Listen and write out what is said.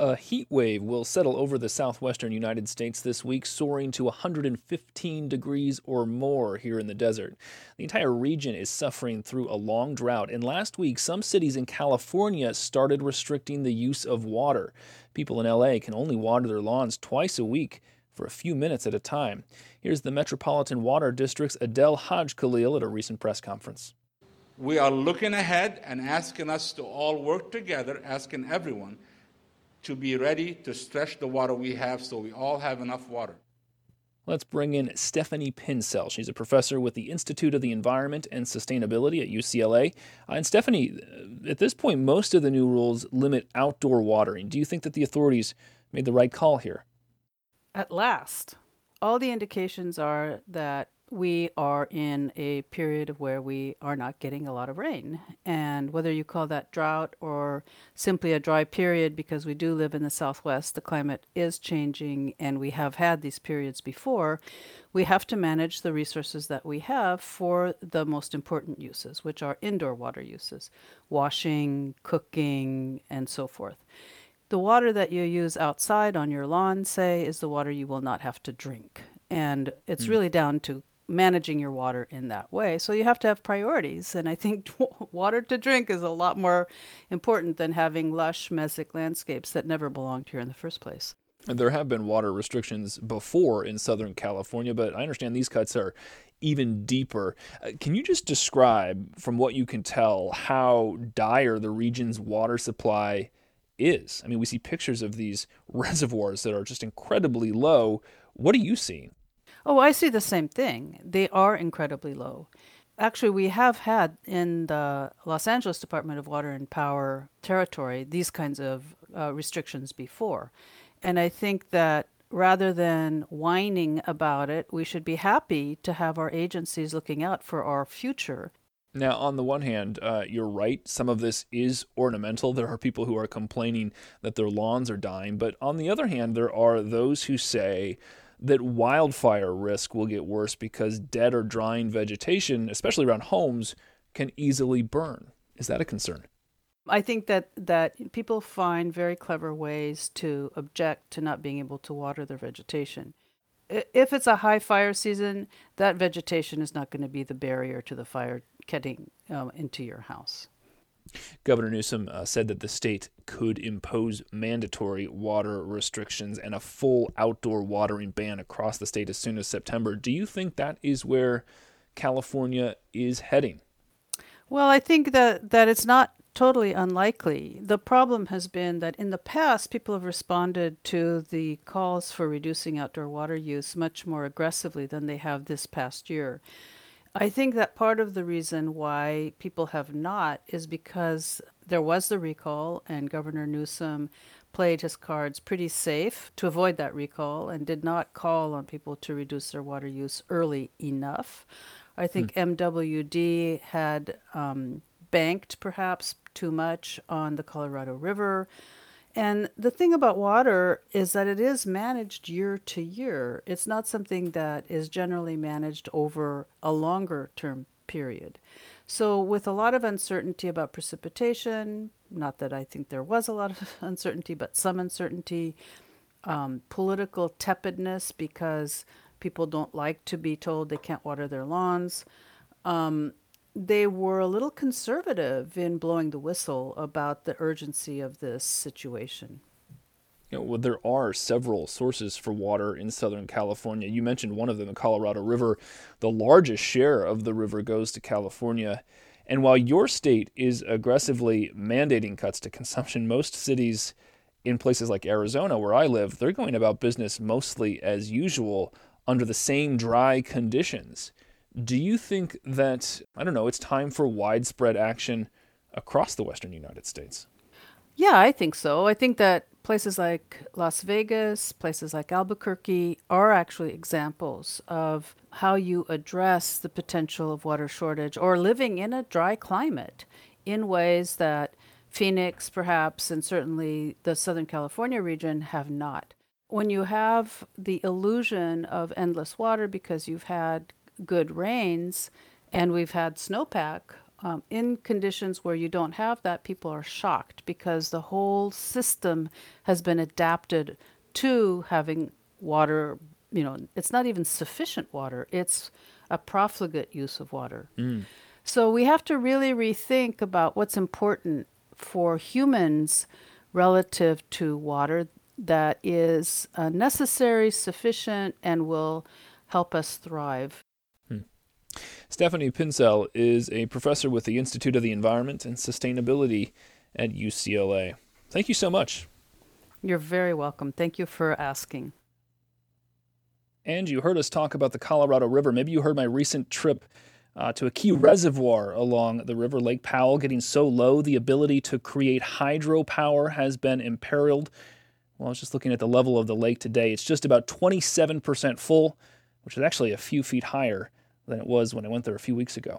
A heat wave will settle over the southwestern United States this week, soaring to 115 degrees or more here in the desert. The entire region is suffering through a long drought, and last week, some cities in California started restricting the use of water. People in LA can only water their lawns twice a week for a few minutes at a time. Here's the Metropolitan Water District's Adel Hagekhalil at a recent press conference. We are looking ahead and asking us to all work together, asking everyone to be ready to stretch the water we have so we all have enough water. Let's bring in Stephanie Pincetl. She's a professor with the Institute of the Environment and Sustainability at UCLA. Uh, and Stephanie, at this point, most of the new rules limit outdoor watering. Do you think that the authorities made the right call here? At last. All the indications are that we are in a period where we are not getting a lot of rain. And whether you call that drought or simply a dry period, because we do live in the Southwest, the climate is changing and we have had these periods before, we have to manage the resources that we have for the most important uses, which are indoor water uses washing, cooking, and so forth. The water that you use outside on your lawn, say, is the water you will not have to drink. And it's mm. really down to managing your water in that way. So you have to have priorities. And I think water to drink is a lot more important than having lush mesic landscapes that never belonged here in the first place. There have been water restrictions before in Southern California, but I understand these cuts are even deeper. Uh, can you just describe, from what you can tell, how dire the region's water supply is? I mean, we see pictures of these reservoirs that are just incredibly low. What are you seeing? Oh, I see the same thing. They are incredibly low. Actually, we have had in the Los Angeles Department of Water and Power territory these kinds of uh, restrictions before. And I think that rather than whining about it, we should be happy to have our agencies looking out for our future. Now, on the one hand, uh, you're right. Some of this is ornamental. There are people who are complaining that their lawns are dying. But on the other hand, there are those who say that wildfire risk will get worse because dead or drying vegetation, especially around homes, can easily burn. Is that a concern? I think that, that people find very clever ways to object to not being able to water their vegetation. If it's a high fire season, that vegetation is not going to be the barrier to the fire getting um, into your house. Governor Newsom uh, said that the state could impose mandatory water restrictions and a full outdoor watering ban across the state as soon as September. Do you think that is where California is heading? Well, I think that, that it's not totally unlikely. The problem has been that in the past, people have responded to the calls for reducing outdoor water use much more aggressively than they have this past year. I think that part of the reason why people have not is because there was the recall, and Governor Newsom played his cards pretty safe to avoid that recall and did not call on people to reduce their water use early enough. I think hmm. MWD had um, banked perhaps too much on the Colorado River. And the thing about water is that it is managed year to year. It's not something that is generally managed over a longer term period. So, with a lot of uncertainty about precipitation, not that I think there was a lot of uncertainty, but some uncertainty, um, political tepidness because people don't like to be told they can't water their lawns. Um, they were a little conservative in blowing the whistle about the urgency of this situation. You know, well, there are several sources for water in Southern California. You mentioned one of them, the Colorado River. The largest share of the river goes to California. And while your state is aggressively mandating cuts to consumption, most cities in places like Arizona, where I live, they're going about business mostly as usual under the same dry conditions. Do you think that, I don't know, it's time for widespread action across the Western United States? Yeah, I think so. I think that places like Las Vegas, places like Albuquerque are actually examples of how you address the potential of water shortage or living in a dry climate in ways that Phoenix, perhaps, and certainly the Southern California region have not. When you have the illusion of endless water because you've had good rains and we've had snowpack um, in conditions where you don't have that, people are shocked because the whole system has been adapted to having water. You know, it's not even sufficient water, it's a profligate use of water. So we have to really rethink about what's important for humans relative to water that is uh, necessary, sufficient, and will help us thrive. Stephanie Pincetl is a professor with the Institute of the Environment and Sustainability at UCLA. Thank you so much. You're very welcome. Thank you for asking. And you heard us talk about the Colorado River. Maybe you heard my recent trip uh, to a key reservoir along the river, Lake Powell, getting so low the ability to create hydropower has been imperiled. Well, I was just looking at the level of the lake today. It's just about 27% full, which is actually a few feet higher than it was when I went there a few weeks ago.